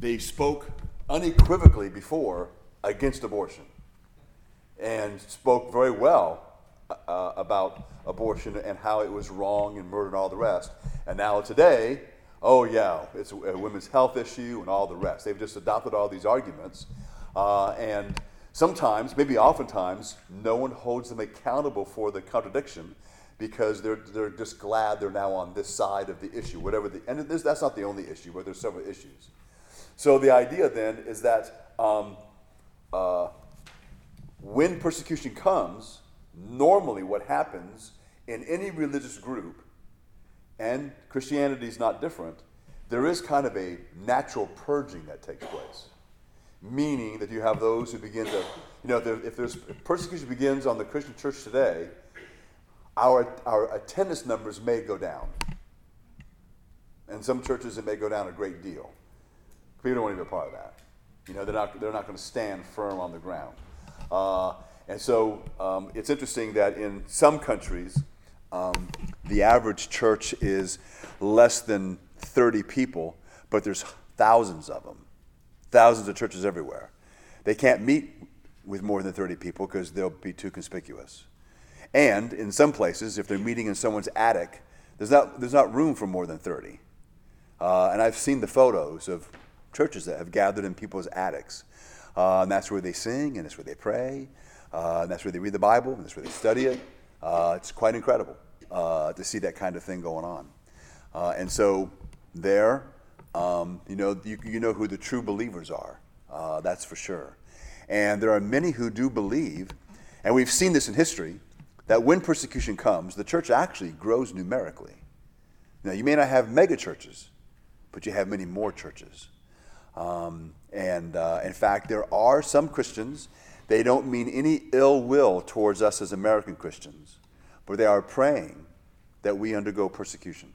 they spoke unequivocally before against abortion and spoke very well uh, about abortion and how it was wrong and murder and all the rest. And now today, oh yeah, it's a women's health issue and all the rest. They've just adopted all these arguments. Uh, and sometimes, maybe oftentimes, no one holds them accountable for the contradiction because they're, they're just glad they're now on this side of the issue, whatever the, and that's not the only issue, but there's several issues. So the idea then is that um, uh, when persecution comes, normally what happens in any religious group, and Christianity is not different, there is kind of a natural purging that takes place. Meaning that you have those who begin to, you know, if there's if persecution begins on the Christian church today, our, our attendance numbers may go down. And some churches, it may go down a great deal. People don't want to be a part of that. You know, they're not, they're not going to stand firm on the ground. Uh, and so um, it's interesting that in some countries, um, the average church is less than 30 people, but there's thousands of them, thousands of churches everywhere. They can't meet with more than 30 people because they'll be too conspicuous. And in some places, if they're meeting in someone's attic, there's not, there's not room for more than 30. Uh, and I've seen the photos of churches that have gathered in people's attics. Uh, and that's where they sing, and that's where they pray, uh, and that's where they read the Bible, and that's where they study it. Uh, it's quite incredible uh, to see that kind of thing going on. Uh, and so there, um, you know, you, you, know who the true believers are. that's for sure. And there are many who do believe, and we've seen this in history, that when persecution comes, the church actually grows numerically. Now, you may not have mega churches, but you have many more churches. Um, and uh, in fact, there are some Christians, they don't mean any ill will towards us as American Christians, but they are praying that we undergo persecution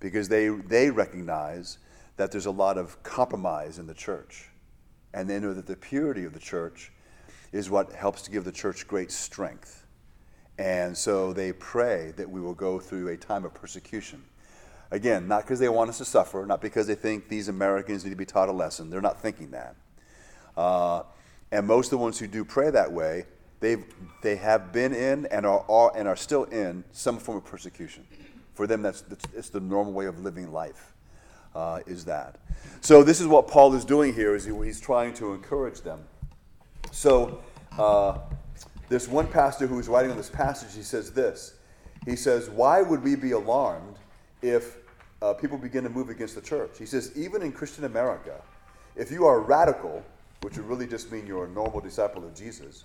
because they, they recognize that there's a lot of compromise in the church. And they know that the purity of the church is what helps to give the church great strength. And so they pray that we will go through a time of persecution. Again, not because they want us to suffer, not because they think these Americans need to be taught a lesson. They're not thinking that. Uh, and most of the ones who do pray that way, they've, they have been in and are, are, and are still in some form of persecution. For them, that's, that's it's the normal way of living life, uh, is that. So this is what Paul is doing here, is he, he's trying to encourage them. So uh, this one pastor who was writing on this passage, he says this. He says, Why would we be alarmed if uh, people begin to move against the church? He says, Even in Christian America, if you are radical, which would really just mean you're a normal disciple of Jesus,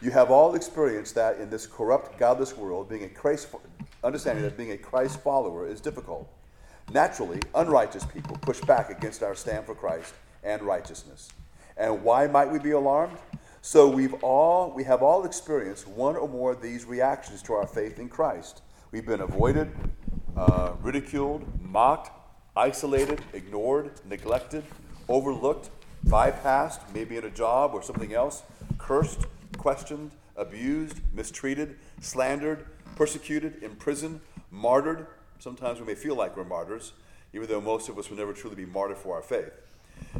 you have all experienced that in this corrupt, godless world, being a Christ, understanding that being a Christ follower is difficult. Naturally, unrighteous people push back against our stand for Christ and righteousness. And why might we be alarmed? So we've all we have all experienced one or more of these reactions to our faith in Christ. We've been avoided, uh, ridiculed, mocked, isolated, ignored, neglected, overlooked, bypassed, maybe in a job or something else, cursed, questioned, abused, mistreated, slandered, persecuted, imprisoned, martyred. Sometimes we may feel like we're martyrs, even though most of us will never truly be martyred for our faith.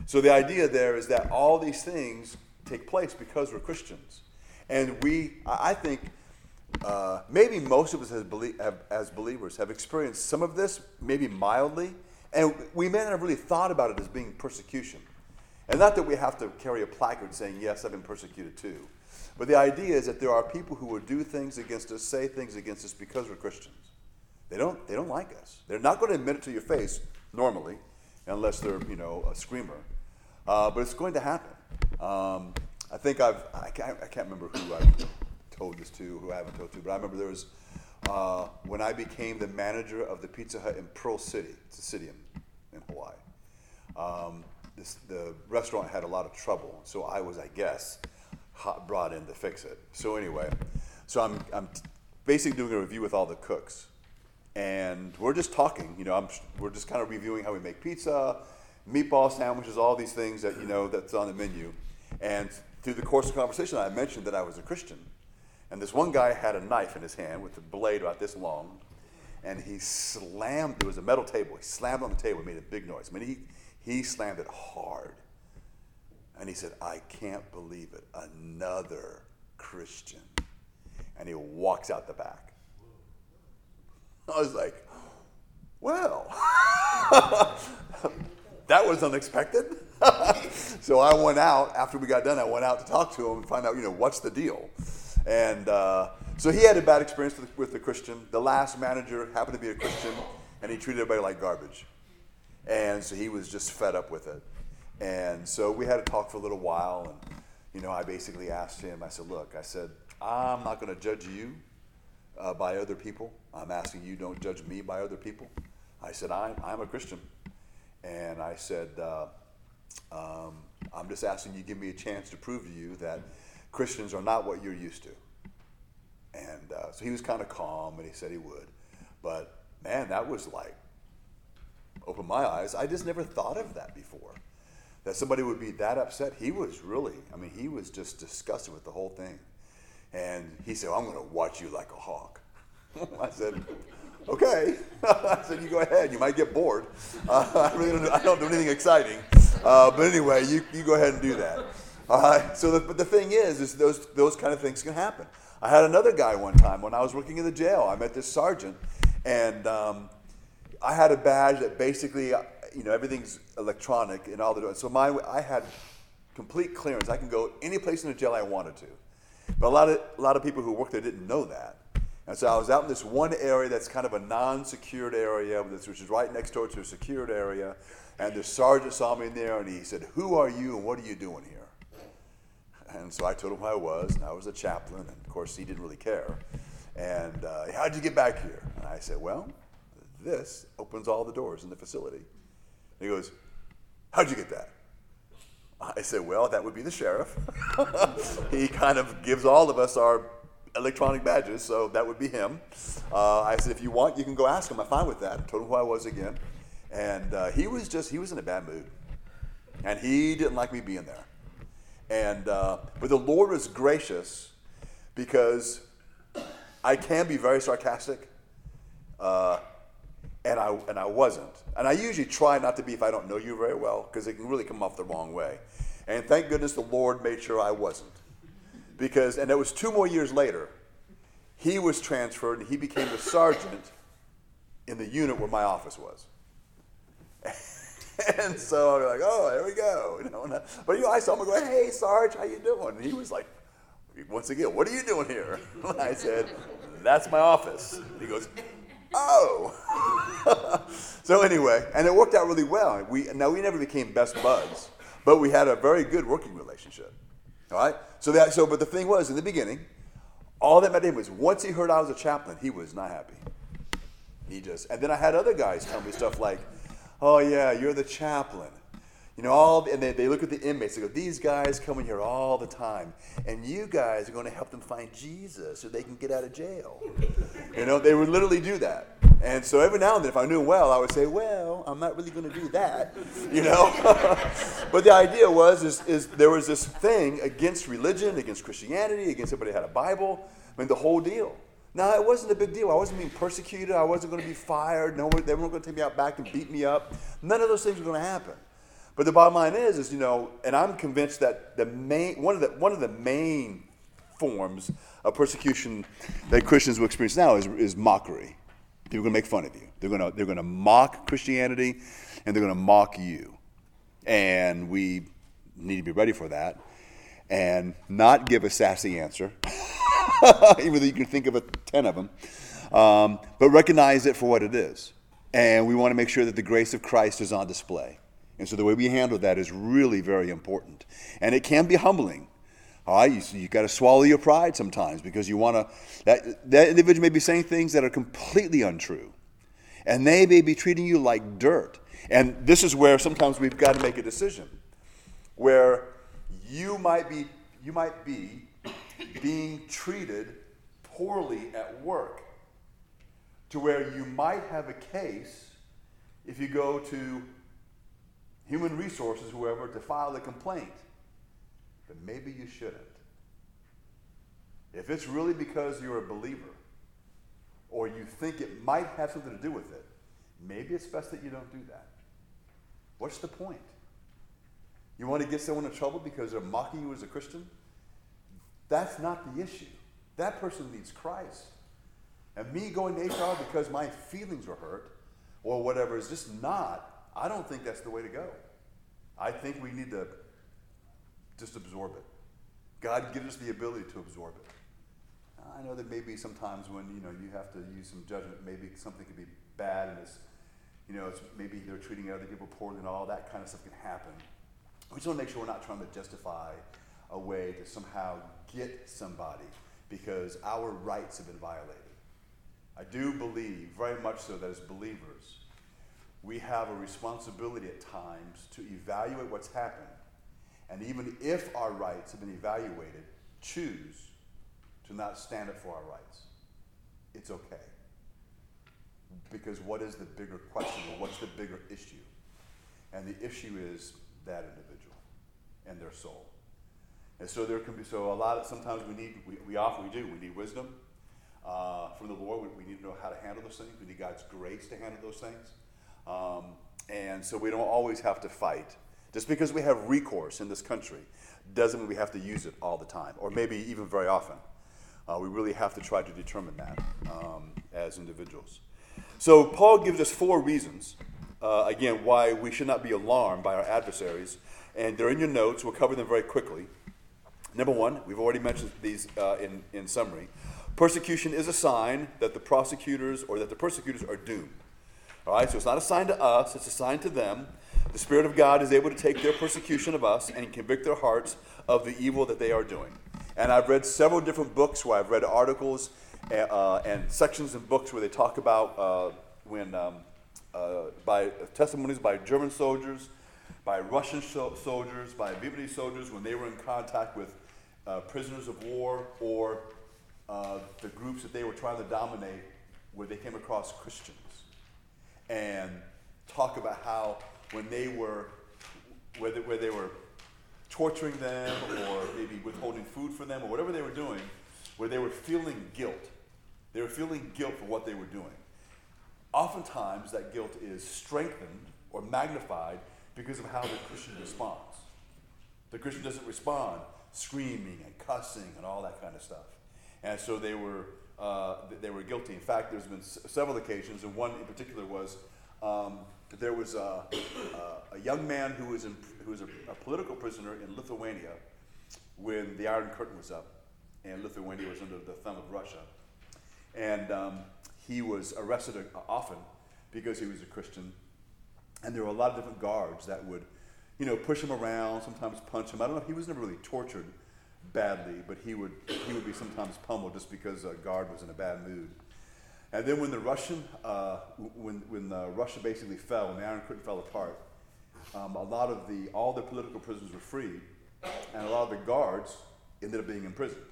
So the idea there is that all these things take place because we're Christians. And we, I think, uh, maybe most of us as, belie- have, as believers have experienced some of this, maybe mildly, and we may not have really thought about it as being persecution. And not that we have to carry a placard saying, Yes, I've been persecuted too. But the idea is that there are people who will do things against us, say things against us because we're Christians. They don't, they don't like us. They're not going to admit it to your face normally, unless they're, you know, a screamer. Uh, but it's going to happen. Um, I think I've, I can't, I can't remember who I told this to, who I haven't told to, but I remember there was, uh, when I became the manager of the Pizza Hut in Pearl City, it's a city in, in Hawaii. Um, this, the restaurant had a lot of trouble, so I was, I guess, hot, brought in to fix it. So anyway, so I'm, I'm basically doing a review with all the cooks, and we're just talking. You know, I'm, we're just kind of reviewing how we make pizza, meatball sandwiches, all these things that you know that's on the menu. And through the course of conversation, I mentioned that I was a Christian. And this one guy had a knife in his hand with a blade about this long, and he slammed. It was a metal table. He slammed on the table, made a big noise. I mean, he He slammed it hard. And he said, I can't believe it. Another Christian. And he walks out the back. I was like, well, that was unexpected. so I went out, after we got done, I went out to talk to him and find out, you know, what's the deal. And uh, so he had a bad experience with, with the Christian. The last manager happened to be a Christian, and he treated everybody like garbage. And so he was just fed up with it. And so we had to talk for a little while. And, you know, I basically asked him, I said, look, I said, I'm not going to judge you uh, by other people. I'm asking you don't judge me by other people. I said, I'm, I'm a Christian. And I said, uh, um, I'm just asking you give me a chance to prove to you that Christians are not what you're used to. And uh, so he was kind of calm and he said he would. But man, that was like, opened my eyes. I just never thought of that before. That somebody would be that upset. He was really, I mean, he was just disgusted with the whole thing. And he said, I'm going to watch you like a hawk. I said, okay. I said, you go ahead. You might get bored. Uh, I, really don't, I don't do anything exciting. Uh, but anyway, you, you go ahead and do that. Right. So, the, but the thing is, is those, those kind of things can happen. I had another guy one time when I was working in the jail. I met this sergeant, and um, I had a badge that basically, uh, you know, everything's electronic and all the. doors. So my, I had complete clearance. I can go any place in the jail I wanted to. But a lot of a lot of people who worked there didn't know that. And so I was out in this one area that's kind of a non-secured area, which is right next door to a secured area. And the sergeant saw me in there, and he said, "Who are you, and what are you doing here?" And so I told him who I was, and I was a chaplain. And of course, he didn't really care. And uh, how'd you get back here? And I said, "Well, this opens all the doors in the facility." And he goes, "How'd you get that?" I said, "Well, that would be the sheriff. he kind of gives all of us our electronic badges, so that would be him. Uh, I said, if you want, you can go ask him. I'm fine with that. I told him who I was again. And uh, he was just, he was in a bad mood. And he didn't like me being there. And, uh, but the Lord was gracious because I can be very sarcastic. Uh, and I, and I wasn't. And I usually try not to be if I don't know you very well, because it can really come off the wrong way. And thank goodness the Lord made sure I wasn't because, and it was two more years later, he was transferred and he became the sergeant in the unit where my office was. and so I'm like, oh, there we go. You know, I, uh, but you know, I saw him go, hey, Sarge, how you doing? And he was like, once again, what are you doing here? And I said, that's my office. And he goes, oh. so anyway, and it worked out really well. We, now, we never became best buds, but we had a very good working relationship. All right? So that so but the thing was in the beginning, all that mattered was once he heard I was a chaplain, he was not happy. He just and then I had other guys tell me stuff like, Oh yeah, you're the chaplain. You know, all and they, they look at the inmates, they go, These guys come in here all the time, and you guys are going to help them find Jesus so they can get out of jail. you know, they would literally do that. And so every now and then, if I knew well, I would say, "Well, I'm not really going to do that," you know. but the idea was, is, is there was this thing against religion, against Christianity, against everybody had a Bible. I mean, the whole deal. Now, it wasn't a big deal. I wasn't being persecuted. I wasn't going to be fired. No, they weren't going to take me out back and beat me up. None of those things were going to happen. But the bottom line is, is you know, and I'm convinced that the main one of the one of the main forms of persecution that Christians will experience now is, is mockery. People are going to make fun of you. They're going to, they're going to mock Christianity and they're going to mock you. And we need to be ready for that and not give a sassy answer, even though you can think of a 10 of them, um, but recognize it for what it is. And we want to make sure that the grace of Christ is on display. And so the way we handle that is really very important. And it can be humbling. All right, you, you got to swallow your pride sometimes because you want to. That, that individual may be saying things that are completely untrue, and they may be treating you like dirt. And this is where sometimes we've got to make a decision, where you might be you might be being treated poorly at work, to where you might have a case if you go to human resources, whoever, to file a complaint but maybe you shouldn't. If it's really because you're a believer, or you think it might have something to do with it, maybe it's best that you don't do that. What's the point? You want to get someone in trouble because they're mocking you as a Christian? That's not the issue. That person needs Christ. And me going to HR because my feelings were hurt or whatever is just not, I don't think that's the way to go. I think we need to just absorb it. God gives us the ability to absorb it. I know that maybe sometimes when you know you have to use some judgment, maybe something could be bad and it's, you know, it's maybe they're treating other people poorly and all that kind of stuff can happen. We just want to make sure we're not trying to justify a way to somehow get somebody because our rights have been violated. I do believe very much so that as believers, we have a responsibility at times to evaluate what's happened. And even if our rights have been evaluated, choose to not stand up for our rights. It's okay. Because what is the bigger question or what's the bigger issue? And the issue is that individual and their soul. And so there can be so a lot of sometimes we need we, we often we do we need wisdom uh, from the Lord. We, we, need to know how to handle those things. We need God's grace to handle those things. Um, and so we don't always have to fight. Just because we have recourse in this country doesn't mean we have to use it all the time, or maybe even very often. Uh, we really have to try to determine that um, as individuals. So Paul gives us four reasons, uh, again, why we should not be alarmed by our adversaries. And they're in your notes. We'll cover them very quickly. Number one, we've already mentioned these uh, in, in summary. Persecution is a sign that the prosecutors or that the persecutors are doomed. All right, so it's not a sign to us, it's a sign to them. The Spirit of God is able to take their persecution of us and convict their hearts of the evil that they are doing. And I've read several different books where I've read articles and, uh, and sections in books where they talk about uh, when um, uh, by testimonies by German soldiers, by Russian soldiers, by Vietnamese soldiers when they were in contact with uh, prisoners of war or uh, the groups that they were trying to dominate where they came across Christians and talk about how when they were where they, where they were torturing them or maybe withholding food for them or whatever they were doing, where they were feeling guilt. They were feeling guilt for what they were doing. Oftentimes, that guilt is strengthened or magnified because of how the Christian responds. The Christian doesn't respond screaming and cussing and all that kind of stuff. And so they were, uh, they were guilty. In fact, there's been s- several occasions, and one in particular was um, there was a, a, young man who was, in, who was a, a, political prisoner in Lithuania when the Iron Curtain was up, and Lithuania was under the thumb of Russia. And um, he was arrested uh, often because he was a Christian. And there were a lot of different guards that would, you know, push him around, sometimes punch him. I don't know, he was never really tortured badly, but he would, he would be sometimes pummeled just because a guard was in a bad mood. And then when the Russian, uh, when, when uh, Russia basically fell, when the Iron Curtain fell apart, um, a lot of the, all the political prisoners were freed, and a lot of the guards ended up being imprisoned.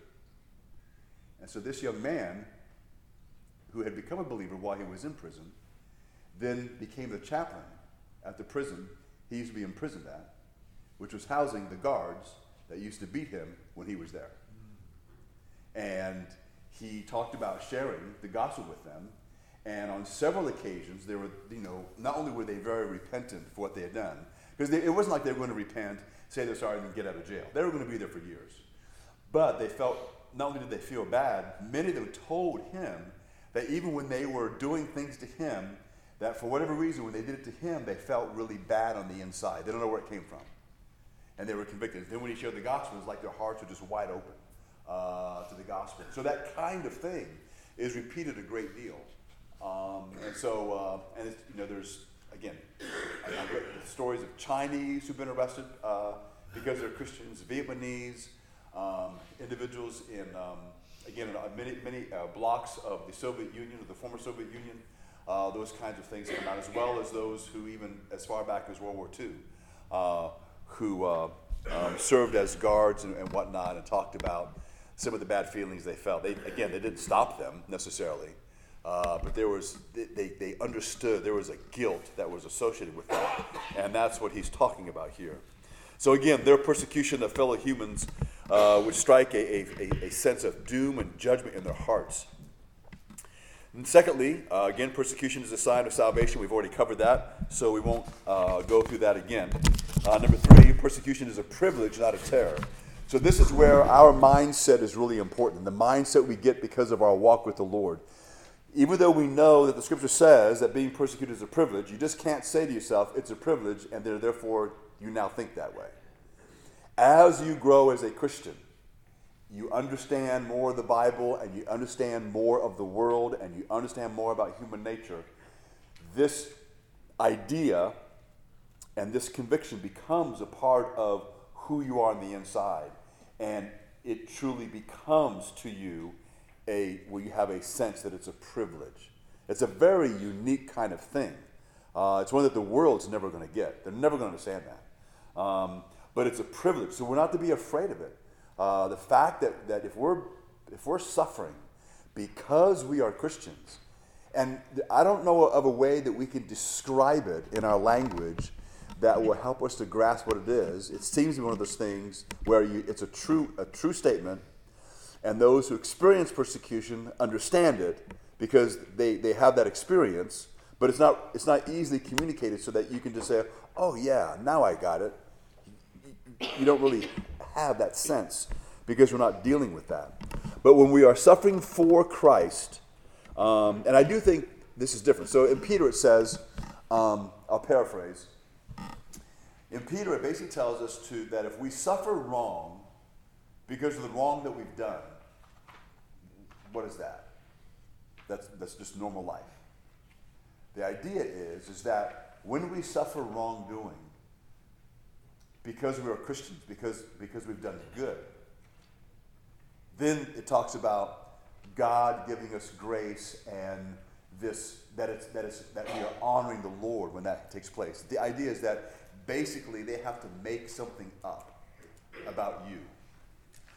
And so this young man, who had become a believer while he was in prison, then became the chaplain at the prison he used to be imprisoned at, which was housing the guards that used to beat him when he was there. And he talked about sharing the gospel with them. And on several occasions, they were, you know, not only were they very repentant for what they had done, because it wasn't like they were going to repent, say they're sorry, and get out of jail. They were going to be there for years. But they felt, not only did they feel bad, many of them told him that even when they were doing things to him, that for whatever reason, when they did it to him, they felt really bad on the inside. They don't know where it came from and they were convicted. Then when he shared the gospel, it's like their hearts were just wide open uh, to the gospel. So that kind of thing is repeated a great deal. Um, and so, uh, and you know, there's again, I, have read stories of Chinese who've been arrested uh, because they're Christians, Vietnamese, um, individuals in um, again uh, many many uh, blocks of the Soviet Union, of the former Soviet Union. Uh, those kinds of things come out, as well as those who even as far back as World War II who um, served as guards and, and, whatnot and talked about some of the bad feelings they felt. They, again, they didn't stop them necessarily, uh, but there was they, they understood there was a guilt that was associated with that, and that's what he's talking about here. So again, their persecution of fellow humans uh, would strike a, a, a sense of doom and judgment in their hearts. And secondly, uh, again, persecution is a sign of salvation. We've already covered that, so we won't uh, go through that again. Uh, number three, persecution is a privilege, not a terror. So this is where our mindset is really important. The mindset we get because of our walk with the Lord. Even though we know that the scripture says that being persecuted is a privilege, you just can't say to yourself, it's a privilege, and therefore you now think that way. As you grow as a Christian, you understand more of the Bible and you understand more of the world and you understand more about human nature, this idea and this conviction becomes a part of who you are on the inside. And it truly becomes to you a, where you have a sense that it's a privilege. It's a very unique kind of thing. Uh, it's one that the world's never going to get. They're never going to understand that. Um, but it's a privilege. So we're not to be afraid of it. Uh, the fact that, that if, we're, if we're suffering because we are Christians, and I don't know of a way that we can describe it in our language that will help us to grasp what it is. It seems to be one of those things where you, it's a true, a true statement, and those who experience persecution understand it because they, they have that experience, but it's not, it's not easily communicated so that you can just say, oh, yeah, now I got it. You don't really have that sense because we're not dealing with that. But when we are suffering for Christ, um, and I do think this is different. So in Peter it says, um, I'll paraphrase. In Peter it basically tells us to that if we suffer wrong because of the wrong that we've done, what is that? That's, that's just normal life. The idea is, is that when we suffer wrongdoing, because we are Christians, because, because we've done good. Then it talks about God giving us grace and this that it's that it's that we are honoring the Lord when that takes place. The idea is that basically they have to make something up about you.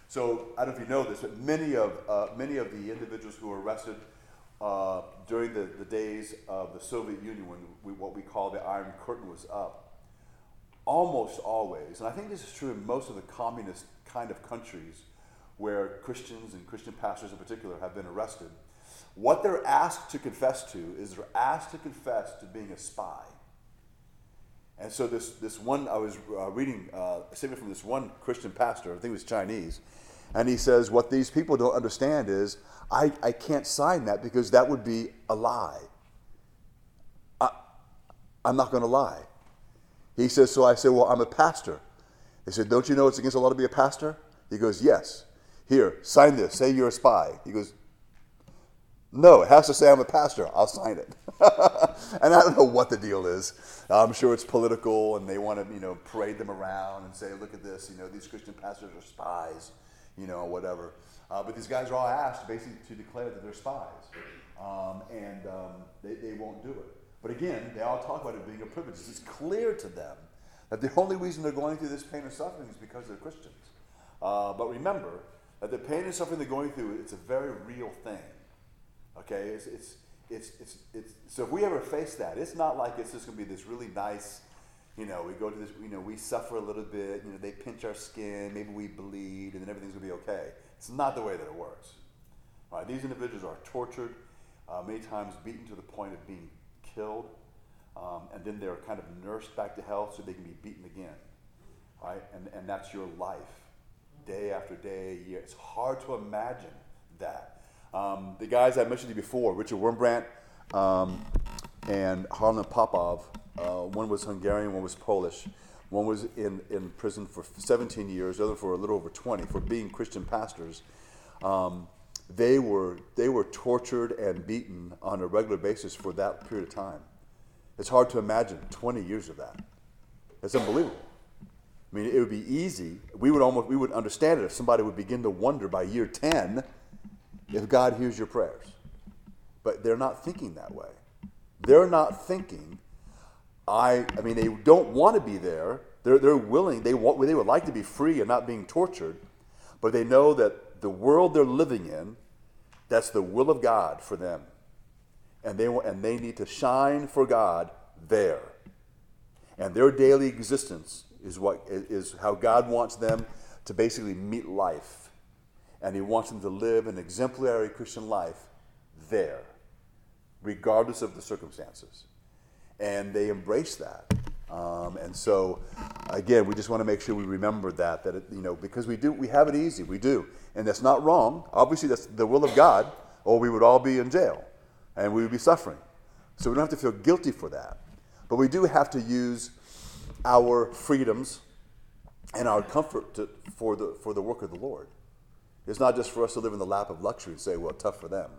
So I don't know if you know this, but many of uh, many of the individuals who were arrested uh, during the, the days of the Soviet Union, when we, what we call the Iron Curtain was up, almost always, and I think this is true in most of the communist kind of countries where Christians and Christian pastors in particular have been arrested, what they're asked to confess to is they're asked to confess to being a spy. And so this, this one, I was uh, reading uh, a statement from this one Christian pastor, I think it was Chinese, and he says, what these people don't understand is, I, I can't sign that because that would be a lie. I, I'm not going to lie. He says, So I said, Well, I'm a pastor. They said, Don't you know it's against the law to be a pastor? He goes, Yes. Here, sign this. Say you're a spy. He goes, No, it has to say I'm a pastor. I'll sign it. and I don't know what the deal is. I'm sure it's political and they want to, you know, parade them around and say, Look at this, you know, these Christian pastors are spies, you know, whatever. Uh, but these guys are all asked basically to declare that they're spies. Um, and um, they, they won't do it. But again, they all talk about it being a privilege. It's clear to them that the only reason they're going through this pain and suffering is because they're Christians. Uh, but remember that the pain and suffering they're going through, it's a very real thing. Okay? It's, it's, it's, it's, it's, so if we ever face that, it's not like it's just going to be this really nice, you know, we go to this, you know, we suffer a little bit, you know, they pinch our skin, maybe we bleed, and then everything's to be okay. It's not the way that it works. Right? These individuals are tortured, uh, many times beaten to the point of being killed, um, and then they're kind of nursed back to health so they can be beaten again. Right? And, and that's your life, day after day, year. It's hard to imagine that. Um, the guys I mentioned to you before, Richard Wurmbrand um, and Harlan Popov, uh, one was Hungarian, one was Polish. One was in, in prison for 17 years, the other for a little over 20 for being Christian pastors. Um, they were, they were tortured and beaten on a regular basis for that period of time. It's hard to imagine 20 years of that. It's unbelievable. I mean, it would be easy. We would almost we would understand it if somebody would begin to wonder by year 10 if God hears your prayers. But they're not thinking that way. They're not thinking, I, I mean, they don't want to be there. They're, they're willing, they, want, they would like to be free and not being tortured, but they know that the world they're living in, that's the will of God for them. And they, and they need to shine for God there. And their daily existence is, what, is how God wants them to basically meet life. And He wants them to live an exemplary Christian life there. regardless of the circumstances. And they embrace that. Um, and so, again, we just want to make sure we remember that, that, it, you know, because we do, we have it easy, we do. And that's not wrong. Obviously, that's the will of God, or we would all be in jail and we would be suffering. So we don't have to feel guilty for that. But we do have to use our freedoms and our comfort to, for, the, for the work of the Lord. It's not just for us to live in the lap of luxury and say, well, tough for them.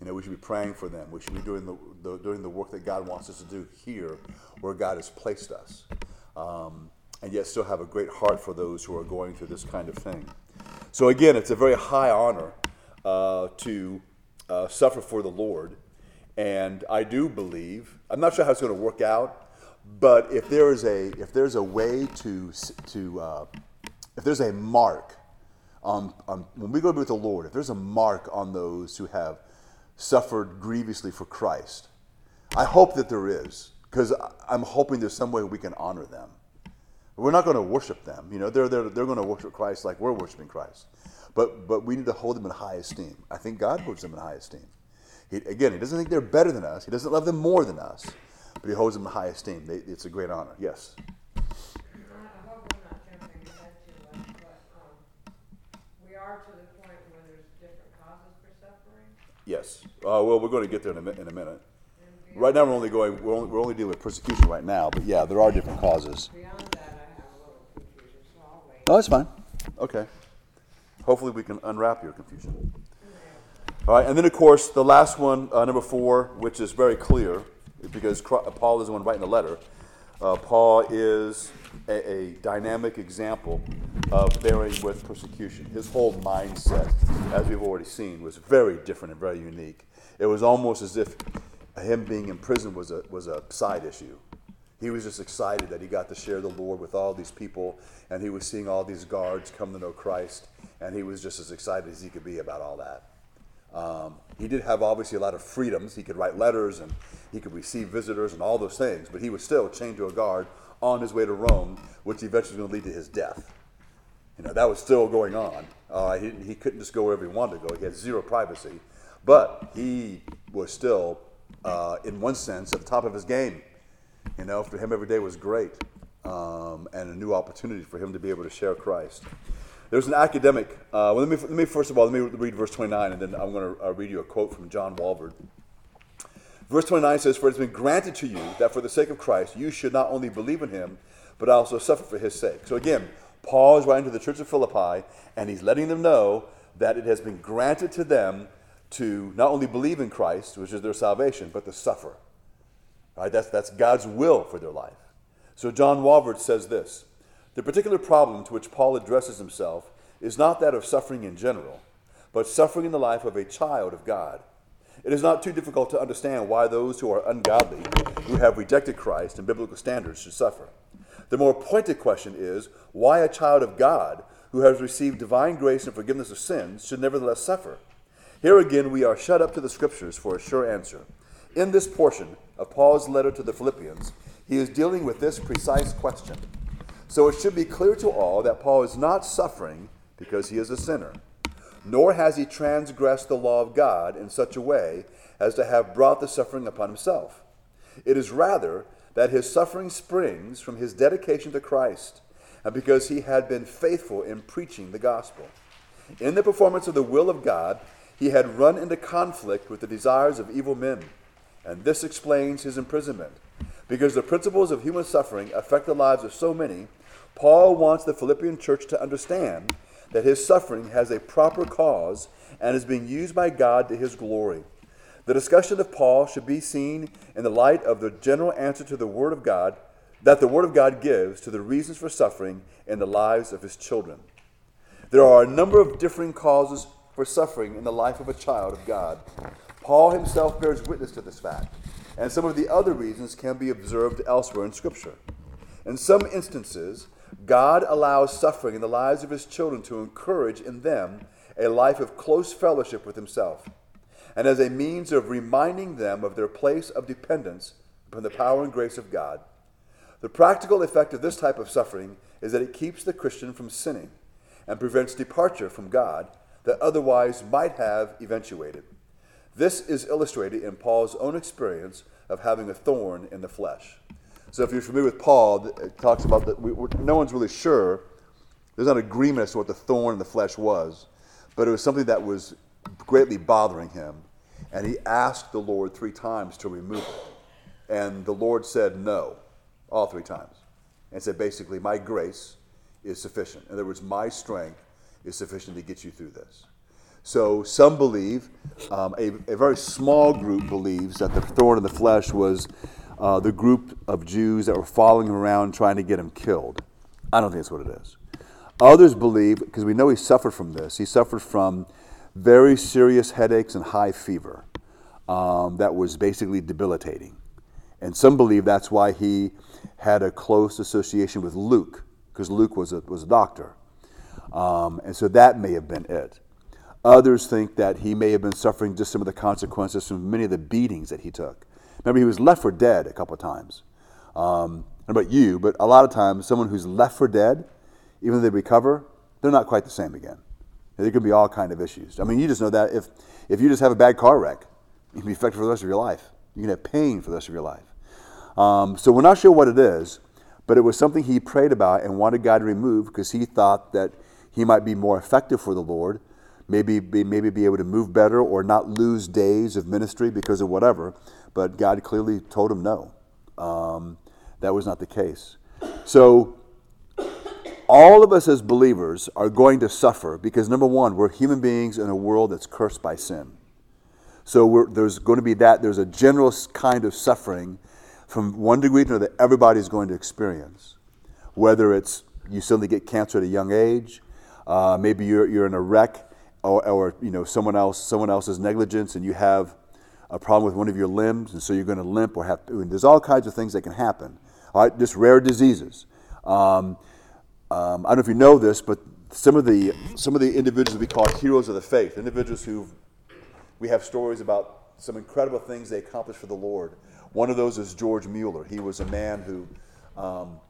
You know, we should be praying for them. We should be doing the, the doing the work that God wants us to do here where God has placed us. Um, and yet still have a great heart for those who are going through this kind of thing. So, again, it's a very high honor uh, to uh, suffer for the Lord. And I do believe, I'm not sure how it's going to work out, but if there is a, if there's a way to, to uh, if there's a mark on, on, when we go to be with the Lord, if there's a mark on those who have suffered grievously for Christ, I hope that there is, because I'm hoping there's some way we can honor them. We're not going to worship them. You know, they're, they're, they're going to worship Christ like we're worshiping Christ. But, but we need to hold them in high esteem. I think God holds them in high esteem. He, again, He doesn't think they're better than us. He doesn't love them more than us. But He holds them in high esteem. They, it's a great honor. Yes? Yes. Uh, well, we're going to get there in a, in a minute. Right now, we're only going. We're only, we're only dealing with persecution right now. But yeah, there are different causes. Beyond that, I have a little confusion, so I'll wait. Oh, that's fine. Okay. Hopefully, we can unwrap your confusion. All right, and then of course the last one, uh, number four, which is very clear, because Paul is the one writing the letter. Uh, Paul is a, a dynamic example of bearing with persecution. His whole mindset, as we've already seen, was very different and very unique. It was almost as if him being in prison was a, was a side issue. He was just excited that he got to share the Lord with all these people, and he was seeing all these guards come to know Christ, and he was just as excited as he could be about all that. Um, he did have obviously a lot of freedoms. He could write letters and he could receive visitors and all those things, but he was still chained to a guard on his way to Rome, which eventually was going to lead to his death. You know, that was still going on. Uh, he, he couldn't just go wherever he wanted to go. He had zero privacy. But he was still, uh, in one sense, at the top of his game. You know, for him, every day was great um, and a new opportunity for him to be able to share Christ. There's an academic. Uh, well, let me, let me first of all let me read verse 29, and then I'm going to uh, read you a quote from John Walvoord. Verse 29 says, For it has been granted to you that for the sake of Christ you should not only believe in him, but also suffer for his sake. So again, Paul is writing to the church of Philippi, and he's letting them know that it has been granted to them to not only believe in Christ, which is their salvation, but to suffer. Right? That's, that's God's will for their life. So John Walvoord says this The particular problem to which Paul addresses himself is not that of suffering in general, but suffering in the life of a child of God it is not too difficult to understand why those who are ungodly, who have rejected Christ and biblical standards, should suffer. The more pointed question is why a child of God who has received divine grace and forgiveness of sins should nevertheless suffer. Here again, we are shut up to the Scriptures for a sure answer. In this portion of Paul's letter to the Philippians, he is dealing with this precise question. So it should be clear to all that Paul is not suffering because he is a sinner nor has he transgressed the law of God in such a way as to have brought the suffering upon himself. It is rather that his suffering springs from his dedication to Christ, and because he had been faithful in preaching the gospel. In the performance of the will of God, he had run into conflict with the desires of evil men, and this explains his imprisonment. Because the principles of human suffering affect the lives of so many, Paul wants the Philippian church to understand that his suffering has a proper cause and is being used by God to his glory. The discussion of Paul should be seen in the light of the general answer to the Word of God that the Word of God gives to the reasons for suffering in the lives of his children. There are a number of differing causes for suffering in the life of a child of God. Paul himself bears witness to this fact, and some of the other reasons can be observed elsewhere in Scripture. In some instances, God allows suffering in the lives of his children to encourage in them a life of close fellowship with himself, and as a means of reminding them of their place of dependence upon the power and grace of God. The practical effect of this type of suffering is that it keeps the Christian from sinning and prevents departure from God that otherwise might have eventuated. This is illustrated in Paul's own experience of having a thorn in the flesh. So, if you're familiar with Paul, it talks about that we, no one's really sure. There's not agreement as to what the thorn in the flesh was, but it was something that was greatly bothering him. And he asked the Lord three times to remove it. And the Lord said no, all three times. And said basically, My grace is sufficient. In other words, my strength is sufficient to get you through this. So some believe, um, a, a, very small group believes that the thorn in the flesh was uh, the group of Jews that were following him around trying to get him killed. I don't think that's what it is. Others believe, because we know he suffered from this, he suffered from very serious headaches and high fever um, that was basically debilitating. And some believe that's why he had a close association with Luke, because Luke was a, was a doctor. Um, and so that may have been it. Others think that he may have been suffering just some of the consequences from many of the beatings that he took. Remember, he was left for dead a couple of times. Um, about you, but a lot of times, someone who's left for dead, even if they recover, they're not quite the same again. There could be all kind of issues. I mean, you just know that if, if you just have a bad car wreck, you can be affected for the rest of your life. You can have pain for the rest of your life. Um, so we're not sure what it is, but it was something he prayed about and wanted God to remove because he thought that he might be more effective for the Lord maybe be, maybe be able to move better or not lose days of ministry because of whatever. But God clearly told him no. Um, that was not the case. So all of us as believers are going to suffer because number one, we're human beings in a world that's cursed by sin. So there's going to be that. There's a general kind of suffering from one degree to another that everybody's going to experience. Whether it's you suddenly get cancer at a young age, uh, maybe you're, you're in a wreck or, or you know someone else someone else's negligence and you have a problem with one of your limbs and so you're going to limp or have there's all kinds of things that can happen. All right just rare diseases. Um, um, i don't know if you know this but some of the some of the individuals we call heroes of the faith individuals who we have stories about some incredible things they accomplished for the lord. One of those is george mueller. He was a man who um,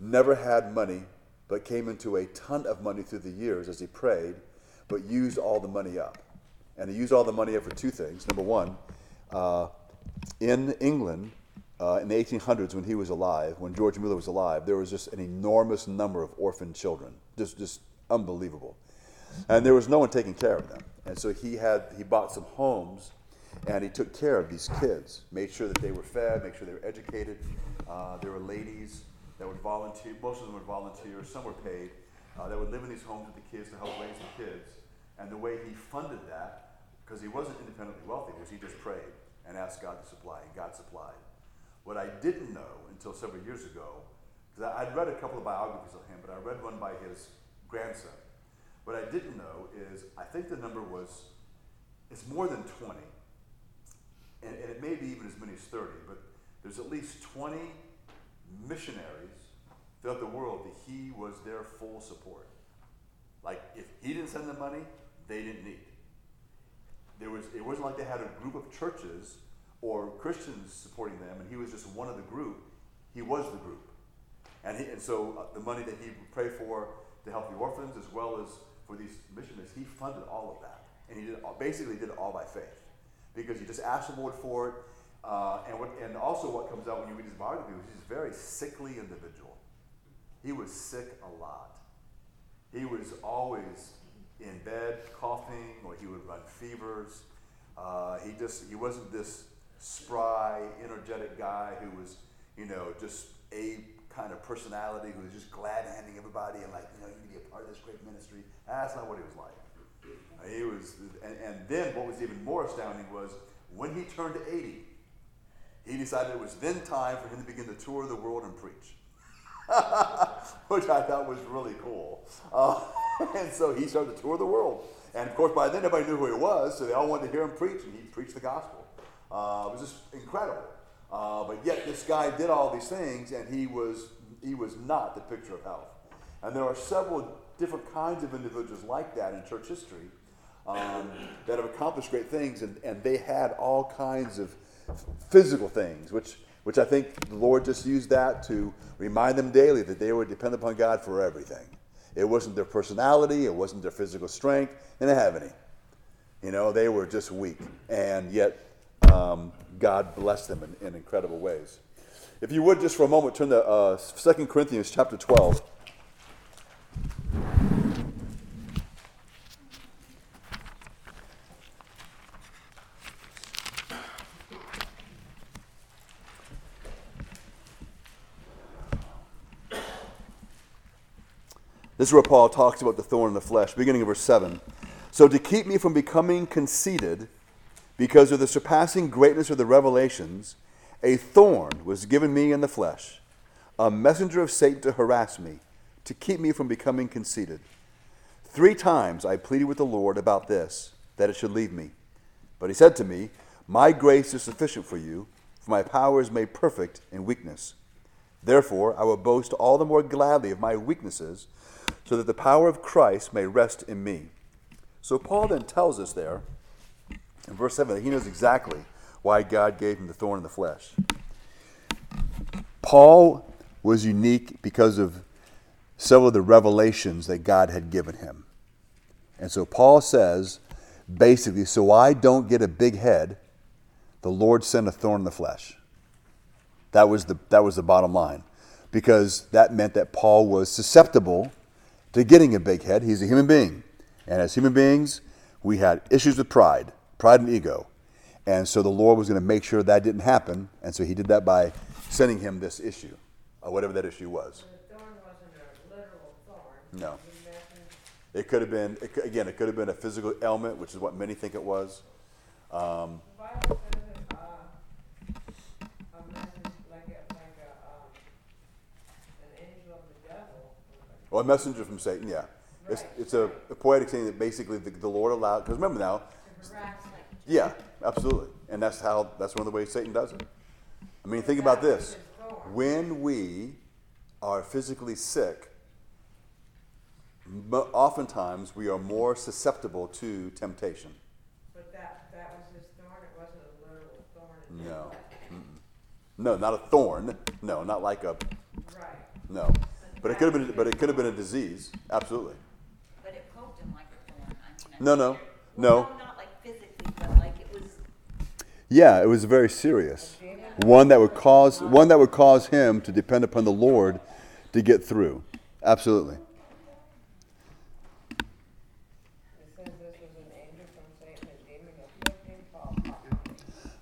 never had money but came into a ton of money through the years as he prayed, but used all the money up. And he used all the money up for two things. Number one, uh, in England, uh, in the 1800s, when he was alive, when George Mueller was alive, there was just an enormous number of orphan children, just just unbelievable, and there was no one taking care of them. And so he had he bought some homes, and he took care of these kids, made sure that they were fed, made sure they were educated. Uh, there were ladies that would volunteer, most of them would volunteer, some were paid, uh, that would live in these homes with the kids to help raise the kids. And the way he funded that, because he wasn't independently wealthy, was he just prayed and asked God to supply, and God supplied. What I didn't know until several years ago, because I'd read a couple of biographies of him, but I read one by his grandson. What I didn't know is I think the number was, it's more than 20, and, and it may be even as many as 30, but there's at least 20 missionaries throughout the world that he was their full support. Like if he didn't send them money, they didn't need. There was it wasn't like they had a group of churches or Christians supporting them, and he was just one of the group. He was the group, and he, and so uh, the money that he would pray for to help the orphans as well as for these missionaries, he funded all of that, and he did basically did it all by faith, because he just asked the Lord for it uh, and, what, and also, what comes out when you read his biography was he's a very sickly individual. He was sick a lot. He was always in bed coughing, or he would run fevers. Uh, he just he wasn't this spry, energetic guy who was, you know, just a kind of personality who was just glad handing everybody and like, you know, you can be a part of this great ministry. That's not what he was like. Uh, he was, and, and then what was even more astounding was when he turned 80, he decided it was then time for him to begin to tour of the world and preach, which I thought was really cool. Uh, and so he started to tour the world. And of course, by then everybody knew who he was, so they all wanted to hear him preach, and he preached the gospel. Uh, it was just incredible. Uh, but yet, this guy did all these things, and he was he was not the picture of health. And there are several different kinds of individuals like that in church history um, that have accomplished great things, and, and they had all kinds of physical things, which, which I think the Lord just used that to remind them daily that they would depend upon God for everything. It wasn't their personality, it wasn't their physical strength, And they didn't have any. You know, they were just weak. And yet, um, God blessed them in, in, incredible ways. If you would, just for a moment, turn to uh, 2 Corinthians chapter 12. This is where Paul talks about the thorn in the flesh, beginning of verse 7. So, to keep me from becoming conceited, because of the surpassing greatness of the revelations, a thorn was given me in the flesh, a messenger of Satan to harass me, to keep me from becoming conceited. Three times I pleaded with the Lord about this, that it should leave me. But he said to me, My grace is sufficient for you, for my power is made perfect in weakness. Therefore, I will boast all the more gladly of my weaknesses so that the power of Christ may rest in me. So Paul then tells us there in verse 7 that he knows exactly why God gave him the thorn in the flesh. Paul was unique because of several of the revelations that God had given him. And so Paul says, basically, so I don't get a big head, the Lord sent a thorn in the flesh. That was the, that was the bottom line. Because that meant that Paul was susceptible to getting a big head. He's a human being. And as human beings, we had issues with pride, pride and ego. And so the Lord was going to make sure that didn't happen. And so he did that by sending him this issue, or whatever that issue was. The thorn wasn't a literal thorn. No. It could have been, it, could- again, it could have been a physical ailment, which is what many think it was. Um, or a messenger from Satan, yeah. It's, it's a, a poetic saying that basically the, the Lord allowed, because remember now, To harass like. yeah, absolutely. And that's how, that's one of the ways Satan does it. I mean, think about this. When we are physically sick, oftentimes we are more susceptible to temptation. But that, that was his thorn, it wasn't a literal thorn. No. No, not a thorn. No, not like a, Right. no. But it could have been, but it could have been a disease. Absolutely. But it poked him like a thorn. I mean, No, no, well, no. Not like physically, but like it was. Yeah, it was very serious. One that would cause one that would cause him to depend upon the Lord to get through. Absolutely. It says this was an angel from Satan, a demon afflicting Paul.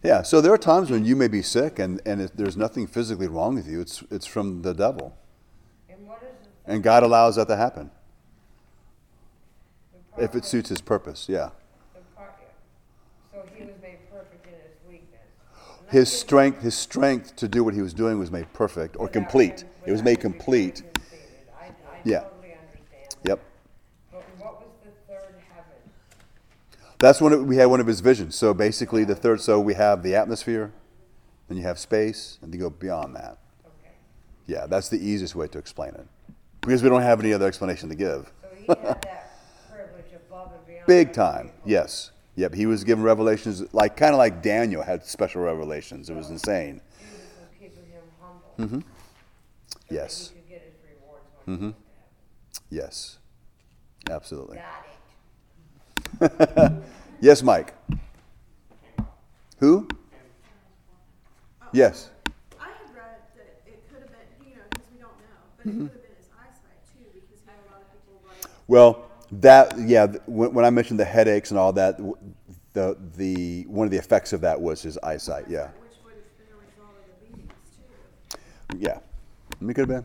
Yeah, so there are times when you may be sick and, and it, there's nothing physically wrong with you. It's, it's from the devil. And what is the And God allows that to happen if it suits his purpose. Yeah. So he was made perfect in his weakness. His strength, his strength to do what he was doing was made perfect or complete. It was made complete. becoming conceited. I, I Yeah. Yep. But what was the third heaven? That's when it, we had one of his visions. So basically, the third. So we have the atmosphere, then you have space, and you go beyond that. Okay. Yeah, that's the easiest way to explain it, because we don't have any other explanation to give. So he had that privilege above and beyond. Big time. people. Yes. Yep. He was given revelations, like kind of like Daniel had special revelations. It was insane. Jesus was keeping him humble. So Yes. that he could get his rewards when he went to heaven. Yes. Absolutely. Yes, Mike. Who? Yes. I had read that it could have been, you know, because we don't know, but Mm-hmm. it could have been his eyesight too, because he had a lot of people like, Well, that yeah. When, when I mentioned the headaches and all that, the the one of the effects of that was his eyesight. Yeah. which would have been a result of the beatings too. Yeah, it could have been.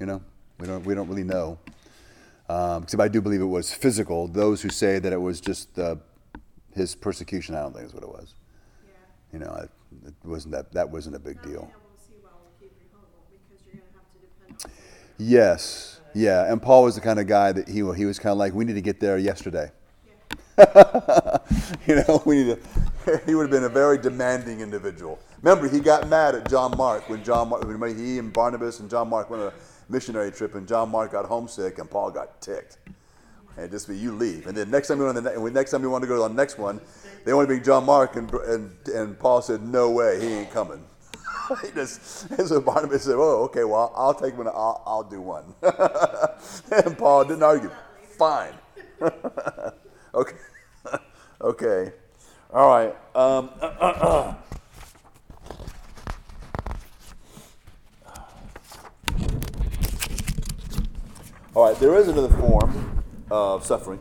You know, we don't we don't really know. Um, except I do believe it was physical. Those who say that it was just uh, his persecution, I don't think is what it was. Yeah. You know, it, it wasn't that that wasn't a big Not deal. being able to see well will keep you humble, because you're gonna have to depend on somebody. Yes, yeah. And Paul was the kind of guy that he he was kind of like, we need to get there yesterday. you know, we need to. He would have been a very demanding individual. Remember, he got mad at John Mark when John Mark, when he and Barnabas and John Mark went on a missionary trip, and John Mark got homesick, and Paul got ticked. And just be you leave, and then next time you want the next time you want to go to the next one, they want to bring John Mark, and and and Paul said, no way, he ain't coming. just, and so Barnabas said, oh, okay, well, I'll take one, I'll, I'll do one. and Paul didn't argue. Fine. okay. Okay. All right. Um, all right. There is another form of suffering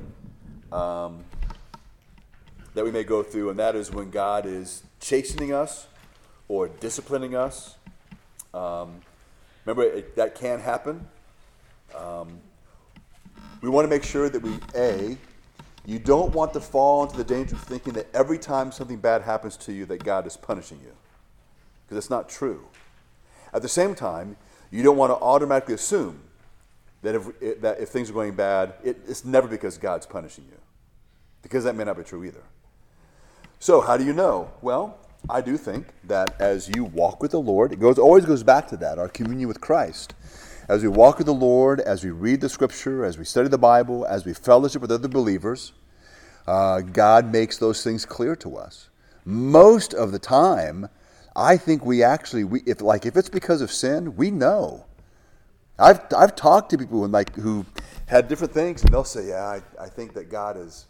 um, that we may go through, and that is when God is chastening us or disciplining us. Um, remember, it, that can happen. Um, we want to make sure that we, A, you don't want to fall into the danger of thinking that every time something bad happens to you that God is punishing you. Because it's not true. At the same time, you don't want to automatically assume that if, that if things are going bad, it, it's never because God's punishing you. Because that may not be true either. So, how do you know? Well, I do think that as you walk with the Lord, it goes always goes back to that, our communion with Christ. As we walk with the Lord, as we read the Scripture, as we study the Bible, as we fellowship with other believers, uh, God makes those things clear to us. Most of the time, I think we actually, we, if like if it's because of sin, we know. I've I've talked to people who like who had different things, and they'll say, "Yeah, I, I think that God is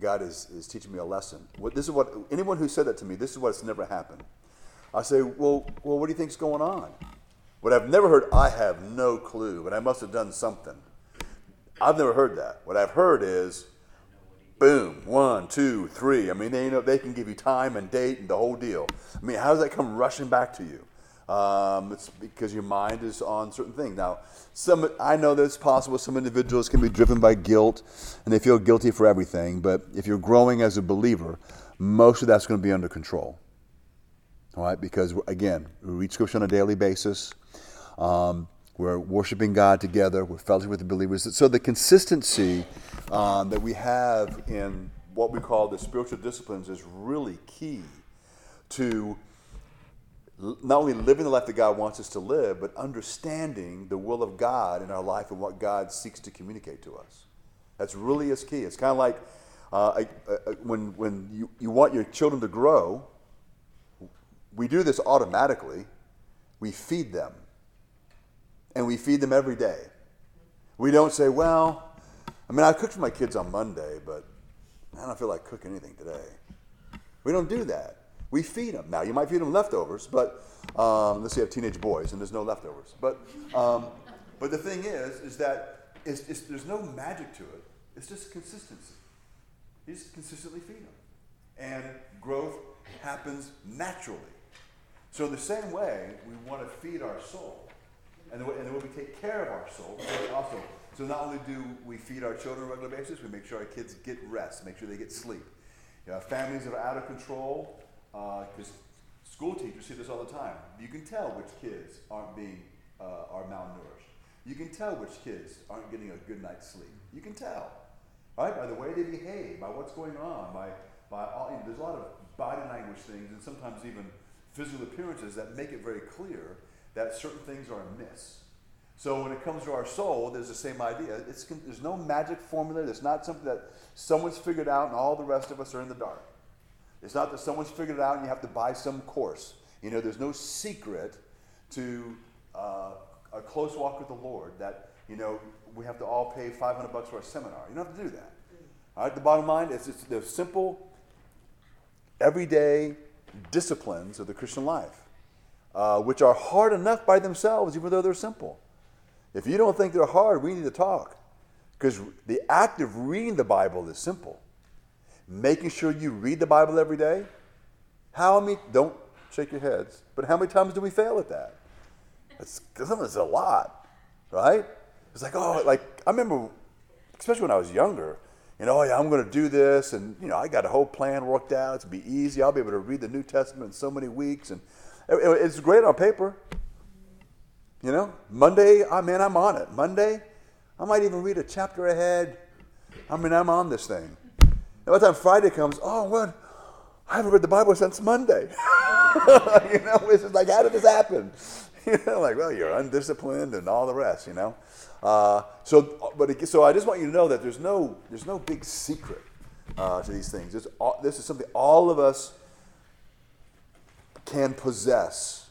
God is, is teaching me a lesson." What, this is what anyone who said that to me. This is what's never happened. I say, "Well, well, what do you think's going on?" What I've never heard, I have no clue, but I must have done something. I've never heard that. What I've heard is, boom, one, two, three. I mean, they know they can give you time and date and the whole deal. I mean, how does that come rushing back to you? Um, it's because your mind is on certain things. Now, some I know that it's possible some individuals can be driven by guilt and they feel guilty for everything. But if you're growing as a believer, most of that's going to be under control. All right, because again, we read scripture on a daily basis. Um, we're worshiping God together. We're fellowship with the believers. So the consistency um, that we have in what we call the spiritual disciplines is really key to not only living the life that God wants us to live, but understanding the will of God in our life and what God seeks to communicate to us. That's really is key. It's kind of like uh, when, when you, you want your children to grow, we do this automatically. We feed them. And we feed them every day. We don't say, well, I mean, I cooked for my kids on Monday, but I don't feel like cooking anything today. We don't do that. We feed them. Now, you might feed them leftovers, but um, you have teenage boys and there's no leftovers. But, um, but the thing is, is that it's, it's, there's no magic to it. It's just consistency. You just consistently feed them. And growth happens naturally. So in the same way, we want to feed our soul. And the way, and the way we take care of our soul, also. So not only do we feed our children on a regular basis, we make sure our kids get rest, make sure they get sleep. You know, families that are out of control, because uh, school teachers see this all the time. You can tell which kids aren't being uh, are malnourished. You can tell which kids aren't getting a good night's sleep. You can tell, right, by the way they behave, by what's going on, by by all. You know, there's a lot of body language things, and sometimes even physical appearances that make it very clear that certain things are amiss. So when it comes to our soul, there's the same idea. It's, there's no magic formula. There's not something that someone's figured out and all the rest of us are in the dark. It's not that someone's figured it out and you have to buy some course. You know, there's no secret to uh, a close walk with the Lord that, you know, we have to all pay 500 bucks for a seminar. You don't have to do that. All right, the bottom line is it's the simple, everyday disciplines of the Christian life, uh, which are hard enough by themselves, even though they're simple. If you don't think they're hard, we need to talk. Because the act of reading the Bible is simple making sure you read the Bible every day. How many, don't shake your heads, but how many times do we fail at that? It's, it's a lot, right? It's like, oh, like, I remember, especially when I was younger, you know, oh, yeah, I'm going to do this, and, you know, I got a whole plan worked out. It's be easy. I'll be able to read the New Testament in so many weeks, and it's great on paper. You know, Monday, I mean, I'm on it. Monday, I might even read a chapter ahead. I mean, I'm on this thing. And by the time Friday comes, oh, well, I haven't read the Bible since Monday. you know, it's just like, how did this happen? You know, like, well, you're undisciplined and all the rest, you know. Uh, so, but it, so I just want you to know that there's no, there's no big secret uh, to these things. All, this is something all of us can possess.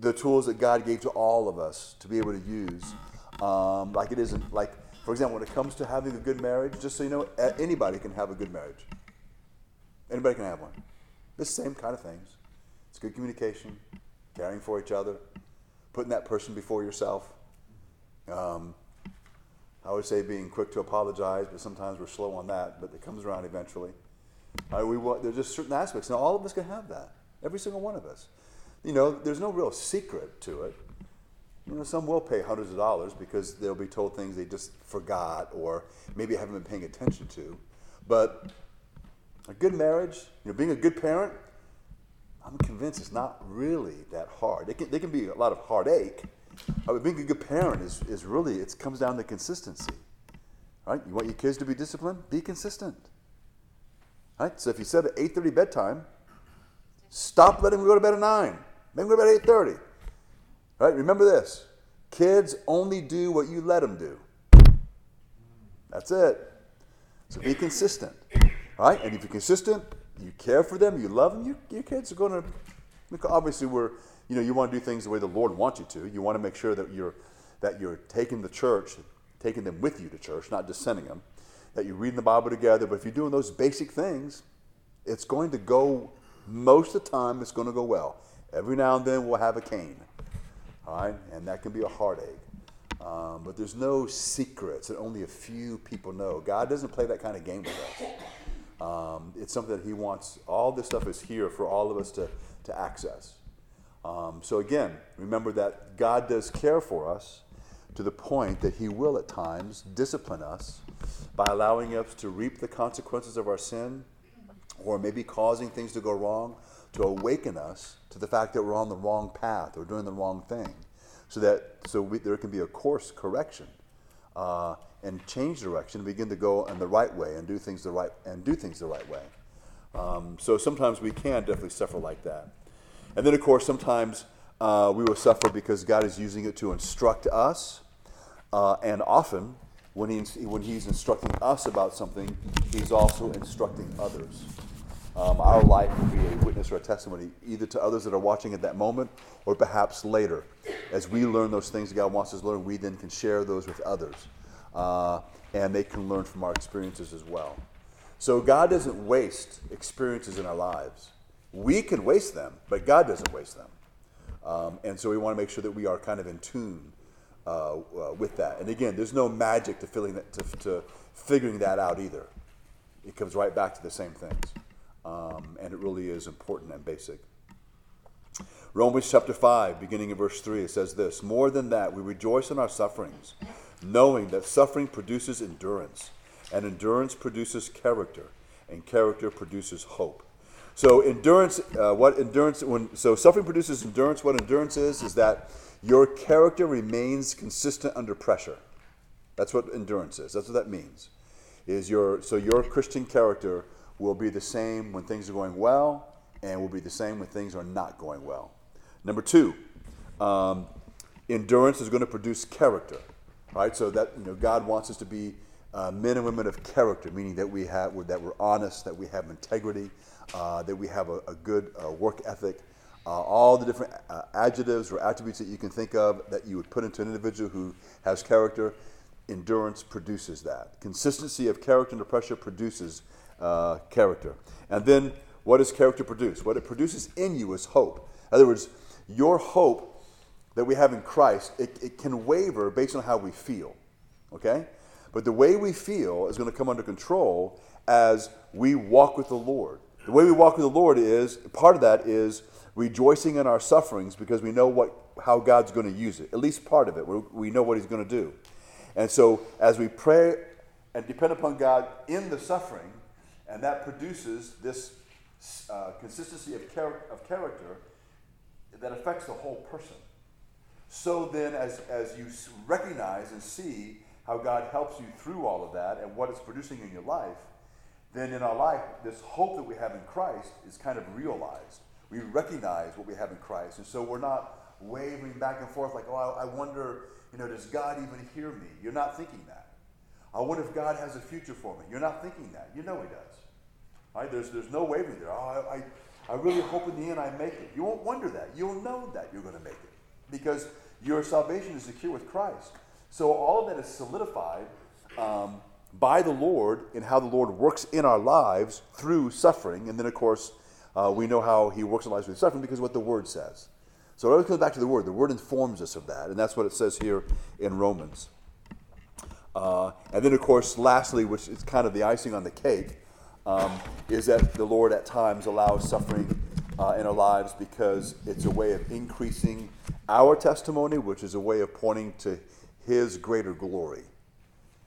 The tools that God gave to all of us to be able to use. Um, like it isn't like for example, when it comes to having a good marriage, just so you know, anybody can have a good marriage. Anybody can have one. The same kind of things. It's good communication, caring for each other, putting that person before yourself. Um, I would say being quick to apologize, but sometimes we're slow on that, but it comes around eventually. We want, there's just certain aspects. Now, all of us can have that. Every single one of us. You know, there's no real secret to it. You know, some will pay hundreds of dollars because they'll be told things they just forgot or maybe haven't been paying attention to. But a good marriage, you know, being a good parent, I'm convinced it's not really that hard. It can, there can be a lot of heartache, but being a good parent is, is really, it comes down to consistency. Right? You want your kids to be disciplined? Be consistent. Right? So if you set an 8.30 bedtime, stop letting them go to bed at 9. Make them go to bed at 8.30. Right? Remember this. Kids only do what you let them do. That's it. So be consistent. Right? And if you're consistent, you care for them, you love them, you, your kids are going to, obviously we're, you know, you want to do things the way the Lord wants you to. You want to make sure that you're, that you're taking the church, taking them with you to church, not just sending them, that you're reading the Bible together. But if you're doing those basic things, it's going to go, most of the time, it's going to go well. Every now and then we'll have a Cain. All right? And that can be a heartache. Um, but there's no secrets that only a few people know. God doesn't play that kind of game with us. Um, it's something that He wants. All this stuff is here for all of us to, to access. Um, so, again, remember that God does care for us to the point that He will at times discipline us by allowing us to reap the consequences of our sin or maybe causing things to go wrong to awaken us to the fact that we're on the wrong path or doing the wrong thing. So that so we, there can be a course correction uh, and change direction begin to go in the right way and do things the right and do things the right way. Um, so sometimes we can definitely suffer like that. And then of course sometimes uh, we will suffer because god is using it to instruct us uh, and often when, he, when he's instructing us about something he's also instructing others um, our life will be a witness or a testimony either to others that are watching at that moment or perhaps later. As we learn those things that God wants us to learn, we then can share those with others. Uh, and they can learn from our experiences as well. So God doesn't waste experiences in our lives. We can waste them, but God doesn't waste them. Um, and so we want to make sure that we are kind of in tune uh, uh, with that. And again, there's no magic to, filling that, to, to figuring that out either. It comes right back to the same things. Um, and it really is important and basic. Romans chapter 5, beginning in verse 3, it says this More than that, we rejoice in our sufferings, knowing that suffering produces endurance, and endurance produces character, and character produces hope. So endurance, uh, what endurance? When so suffering produces endurance. What endurance is is that your character remains consistent under pressure. That's what endurance is. That's what that means. Is your so your Christian character will be the same when things are going well, and will be the same when things are not going well. Number two, um, endurance is going to produce character, right? So that you know, God wants us to be uh, men and women of character, meaning that we have that we're honest, that we have integrity, uh, that we have a, a good uh, work ethic. Uh, all the different uh, adjectives or attributes that you can think of that you would put into an individual who has character, endurance produces that. Consistency of character under pressure produces uh, character. And then what does character produce? What it produces in you is hope. In other words, your hope that we have in Christ, it, it can waver based on how we feel. Okay? But the way we feel is going to come under control as we walk with the Lord. The way we walk with the Lord is part of that is rejoicing in our sufferings because we know what how God's going to use it. At least part of it. We know what He's going to do. And so as we pray and depend upon God in the suffering, and that produces this uh, consistency of, char- of character that affects the whole person. So then, as, as you recognize and see how God helps you through all of that and what it's producing in your life, then in our life, this hope that we have in Christ is kind of realized. We recognize what we have in Christ. And so we're not wavering back and forth like, oh, I, I wonder, you know, does God even hear me? You're not thinking that. I wonder if God has a future for me. You're not thinking that. You know He does. Right? There's, there's no wavering there. Oh, I, I, I really hope in the end I make it. You won't wonder that. You'll know that you're going to make it because your salvation is secure with Christ. So all of that is solidified um, by the Lord and how the Lord works in our lives through suffering. And then, of course, uh, we know how He works in our lives through suffering because what the Word says. So it always comes back to the Word. The Word informs us of that, and that's what it says here in Romans. Uh, and then, of course, lastly, which is kind of the icing on the cake, um, is that the Lord at times allows suffering uh, in our lives because it's a way of increasing our testimony, which is a way of pointing to His greater glory.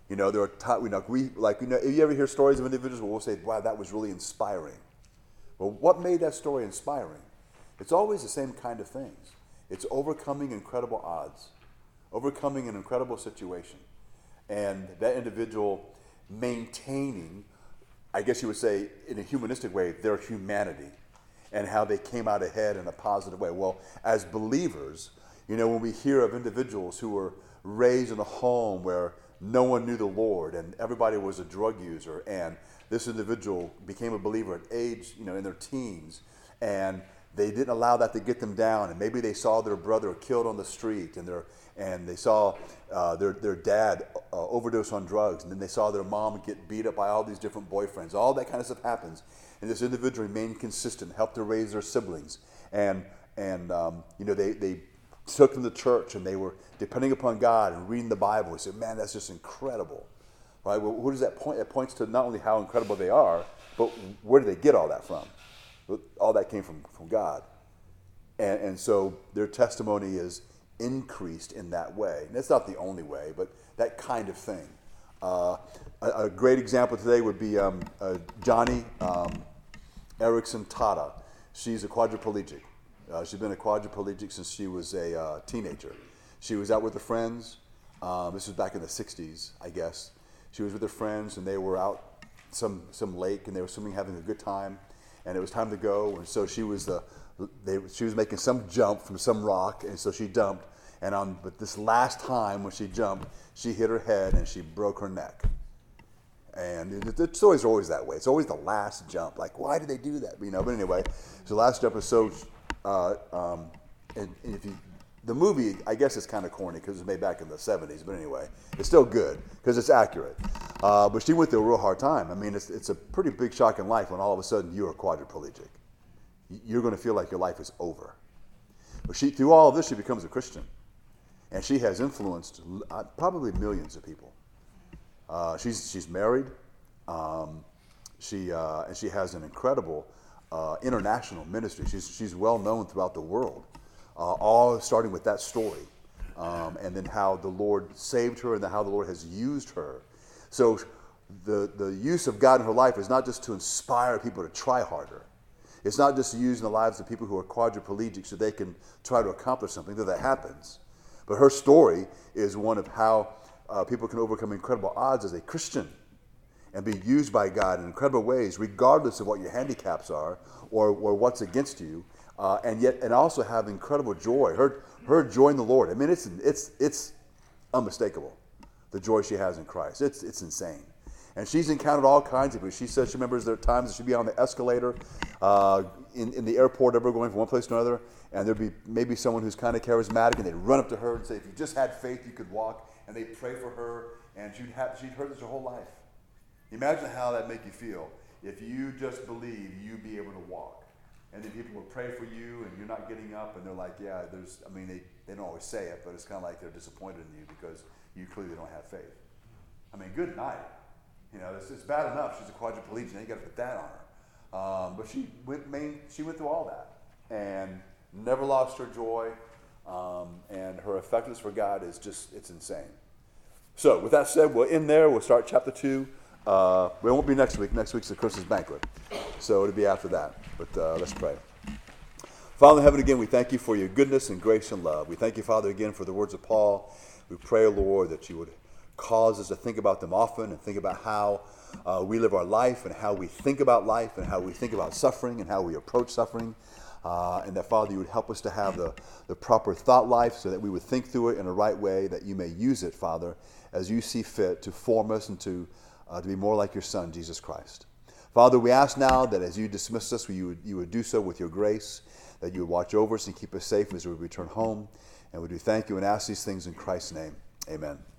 You know, there are times, you know, we, like, you know, if you ever hear stories of individuals we'll say, wow, that was really inspiring. Well, what made that story inspiring? It's always the same kind of things. It's overcoming incredible odds, overcoming an incredible situation, and that individual maintaining, I guess you would say, in a humanistic way, their humanity and how they came out ahead in a positive way. Well, as believers, you know, when we hear of individuals who were raised in a home where no one knew the Lord and everybody was a drug user, and this individual became a believer at age, you know, in their teens, and they didn't allow that to get them down, and maybe they saw their brother killed on the street, and their and they saw uh, their, their dad uh, overdose on drugs, and then they saw their mom get beat up by all these different boyfriends. All that kind of stuff happens, and this individual remained consistent, helped to raise their siblings, and and um, you know they they took them to church, and they were depending upon God and reading the Bible. We said, man, that's just incredible, right? Well, what does that point? It points to not only how incredible they are, but where do they get all that from? All that came from from God, and and so their testimony is increased in that way. And it's not the only way, but that kind of thing. Uh, a, a, great example today would be um, uh, Joni um, Eareckson Tada. She's a quadriplegic. Uh, she's been a quadriplegic since she was a uh, teenager. She was out with her friends. Um, this was back in the 60s, I guess. She was with her friends, and they were out some some lake, and they were swimming, having a good time. And it was time to go, and so she was the they, she was making some jump from some rock, and so she jumped. And on but this last time when she jumped, she hit her head and she broke her neck. And it, the always that way. It's always the last jump. Like, why did they do that? You know. But anyway, so last jump is so. Uh, um, and if you, the movie, I guess it's kind of corny because it was made back in the '70s. But anyway, it's still good because it's accurate. Uh, but she went through a real hard time. I mean, it's, it's a pretty big shock in life when all of a sudden you're quadriplegic you're going to feel like your life is over. But she, through all of this, she becomes a Christian. And she has influenced uh, probably millions of people. Uh, she's, she's married. Um, she, uh, and she has an incredible uh, international ministry. She's, she's well known throughout the world, uh, all starting with that story. Um, and then how the Lord saved her and how the Lord has used her. So the, the use of God in her life is not just to inspire people to try harder, it's not just used in the lives of people who are quadriplegic so they can try to accomplish something, though that happens. But her story is one of how uh, people can overcome incredible odds as a Christian and be used by God in incredible ways, regardless of what your handicaps are or, or what's against you, uh, and yet and also have incredible joy. Her her joy in the Lord. I mean, it's it's it's unmistakable. The joy she has in Christ. It's it's insane. And she's encountered all kinds of. She says she remembers there are times she'd be on the escalator uh, in, in the airport, ever going from one place to another, and there'd be maybe someone who's kind of charismatic, and they'd run up to her and say, If you just had faith, you could walk. And they'd pray for her, and she'd, have, she'd heard this her whole life. Imagine how that make you feel if you just believe you'd be able to walk. And then people would pray for you, and you're not getting up, and they're like, Yeah, there's, I mean, they, they don't always say it, but it's kind of like they're disappointed in you because you clearly don't have faith. I mean, good night. You know, it's, it's bad enough she's a quadriplegic. You got to put that on her. Um, but she went main, she went through all that and never lost her joy. Um, and her effectiveness for God is just it's insane. So with that said, we'll end there. We'll start chapter two. Uh, it won't be next week. Next week's the Christmas banquet, so it'll be after that. But uh, let's pray. Father in heaven, again, we thank you for your goodness and grace and love. We thank you, Father, again for the words of Paul. We pray, Lord, that you would cause us to think about them often and think about how uh, we live our life and how we think about life and how we think about suffering and how we approach suffering. Uh, and that, Father, you would help us to have the, the proper thought life so that we would think through it in a right way, that you may use it, Father, as you see fit to form us and to, uh, to be more like your Son, Jesus Christ. Father, we ask now that as you dismiss us, you would, you would do so with your grace, that you would watch over us and keep us safe as we return home. And we do thank you and ask these things in Christ's name. Amen.